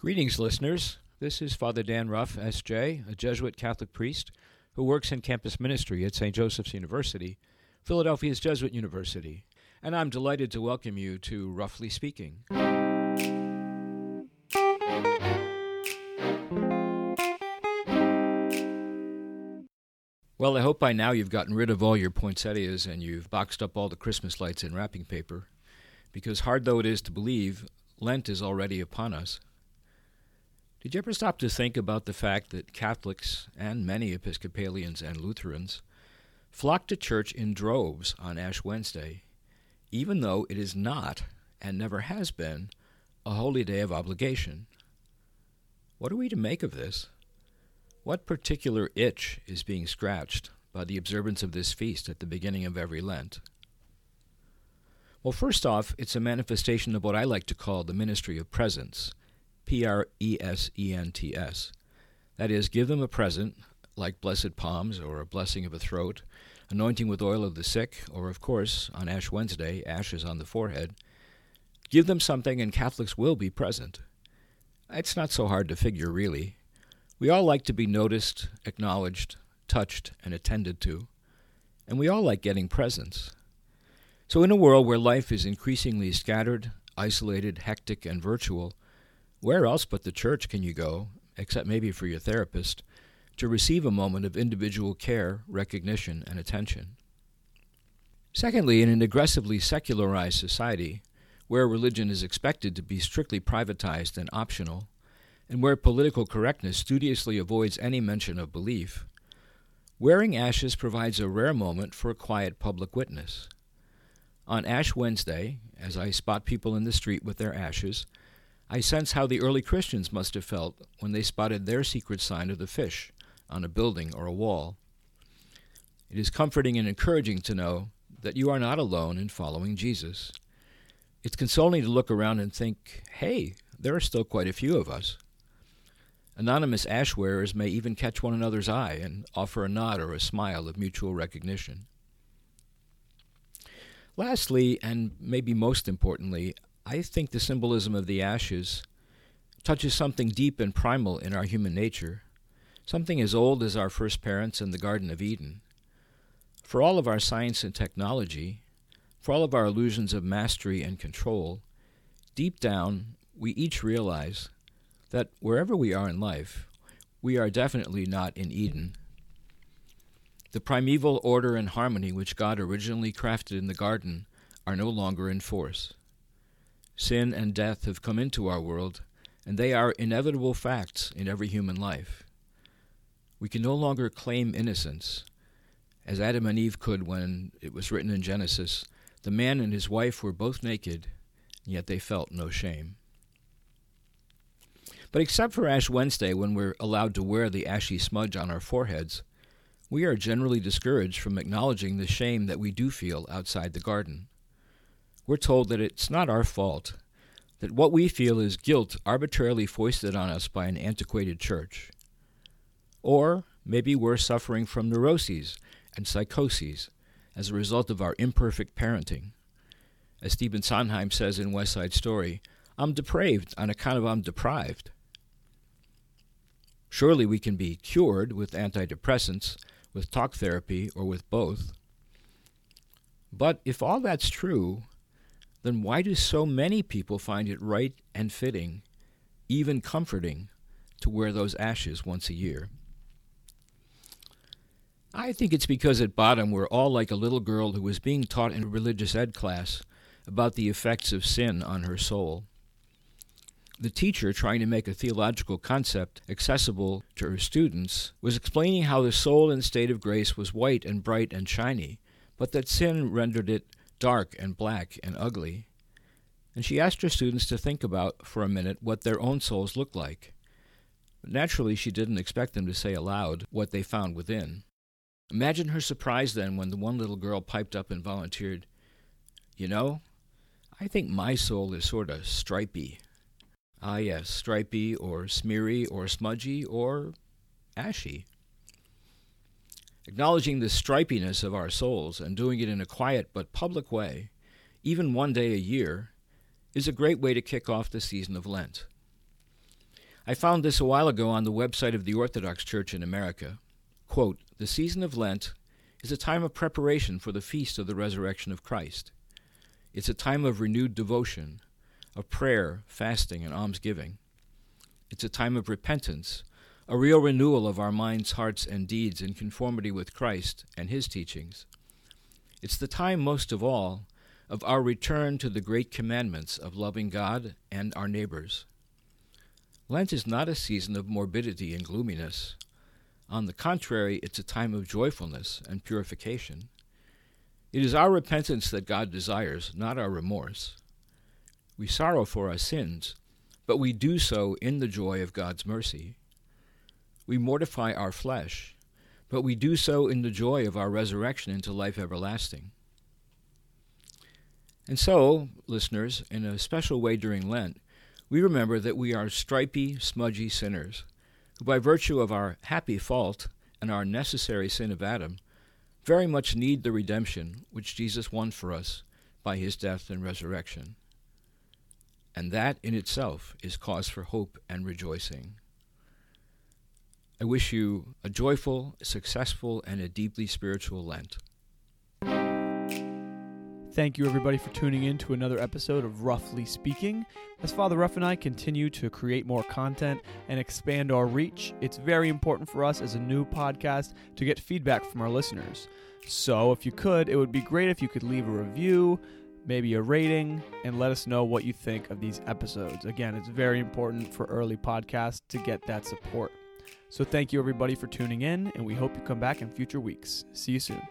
Greetings, listeners. This is Father Dan Ruff, S.J., a Jesuit Catholic priest who works in campus ministry at St. Joseph's University, Philadelphia's Jesuit University, and I'm delighted to welcome you to Roughly Speaking. Well, I hope by now you've gotten rid of all your poinsettias and you've boxed up all the Christmas lights in wrapping paper, because hard though it is to believe, Lent is already upon us. Did you ever stop to think about the fact that Catholics and many Episcopalians and Lutherans flock to church in droves on Ash Wednesday, even though it is not, and never has been, a holy day of obligation? What are we to make of this? What particular itch is being scratched by the observance of this feast at the beginning of every Lent? Well, first off, it's a manifestation of what I like to call the ministry of presence P R E S E N T S. That is, give them a present, like blessed palms or a blessing of a throat, anointing with oil of the sick, or, of course, on Ash Wednesday, ashes on the forehead. Give them something, and Catholics will be present. It's not so hard to figure, really. We all like to be noticed, acknowledged, touched, and attended to, and we all like getting presents. So, in a world where life is increasingly scattered, isolated, hectic, and virtual, where else but the church can you go, except maybe for your therapist, to receive a moment of individual care, recognition, and attention? Secondly, in an aggressively secularized society, where religion is expected to be strictly privatized and optional, and where political correctness studiously avoids any mention of belief, wearing ashes provides a rare moment for a quiet public witness. On Ash Wednesday, as I spot people in the street with their ashes, I sense how the early Christians must have felt when they spotted their secret sign of the fish on a building or a wall. It is comforting and encouraging to know that you are not alone in following Jesus. It's consoling to look around and think, hey, there are still quite a few of us. Anonymous ash wearers may even catch one another's eye and offer a nod or a smile of mutual recognition. Lastly, and maybe most importantly, I think the symbolism of the ashes touches something deep and primal in our human nature, something as old as our first parents in the Garden of Eden. For all of our science and technology, for all of our illusions of mastery and control, deep down we each realize that wherever we are in life, we are definitely not in Eden. The primeval order and harmony which God originally crafted in the garden are no longer in force. Sin and death have come into our world, and they are inevitable facts in every human life. We can no longer claim innocence, as Adam and Eve could when it was written in Genesis the man and his wife were both naked, yet they felt no shame. But except for Ash Wednesday, when we're allowed to wear the ashy smudge on our foreheads, we are generally discouraged from acknowledging the shame that we do feel outside the garden. We're told that it's not our fault, that what we feel is guilt arbitrarily foisted on us by an antiquated church. Or maybe we're suffering from neuroses and psychoses as a result of our imperfect parenting. As Stephen Sondheim says in West Side Story, I'm depraved on account of I'm deprived. Surely we can be cured with antidepressants, with talk therapy, or with both. But if all that's true, then why do so many people find it right and fitting, even comforting, to wear those ashes once a year? I think it's because at bottom we're all like a little girl who was being taught in a religious ed class about the effects of sin on her soul the teacher, trying to make a theological concept accessible to her students, was explaining how the soul in state of grace was white and bright and shiny, but that sin rendered it dark and black and ugly. And she asked her students to think about for a minute what their own souls looked like. Naturally, she didn't expect them to say aloud what they found within. Imagine her surprise then when the one little girl piped up and volunteered, You know, I think my soul is sort of stripy. Ah, yes, stripy or smeary or smudgy or ashy. Acknowledging the stripiness of our souls and doing it in a quiet but public way, even one day a year, is a great way to kick off the season of Lent. I found this a while ago on the website of the Orthodox Church in America. Quote, the season of Lent is a time of preparation for the feast of the resurrection of Christ. It's a time of renewed devotion, of prayer, fasting, and almsgiving. It's a time of repentance, a real renewal of our minds, hearts, and deeds in conformity with Christ and His teachings. It's the time, most of all, of our return to the great commandments of loving God and our neighbors. Lent is not a season of morbidity and gloominess. On the contrary, it's a time of joyfulness and purification. It is our repentance that God desires, not our remorse. We sorrow for our sins, but we do so in the joy of God's mercy. We mortify our flesh, but we do so in the joy of our resurrection into life everlasting. And so, listeners, in a special way during Lent, we remember that we are stripy, smudgy sinners who, by virtue of our happy fault and our necessary sin of Adam, very much need the redemption which Jesus won for us by his death and resurrection. And that in itself is cause for hope and rejoicing. I wish you a joyful, successful, and a deeply spiritual Lent. Thank you, everybody, for tuning in to another episode of Roughly Speaking. As Father Ruff and I continue to create more content and expand our reach, it's very important for us as a new podcast to get feedback from our listeners. So, if you could, it would be great if you could leave a review, maybe a rating, and let us know what you think of these episodes. Again, it's very important for early podcasts to get that support. So, thank you, everybody, for tuning in, and we hope you come back in future weeks. See you soon.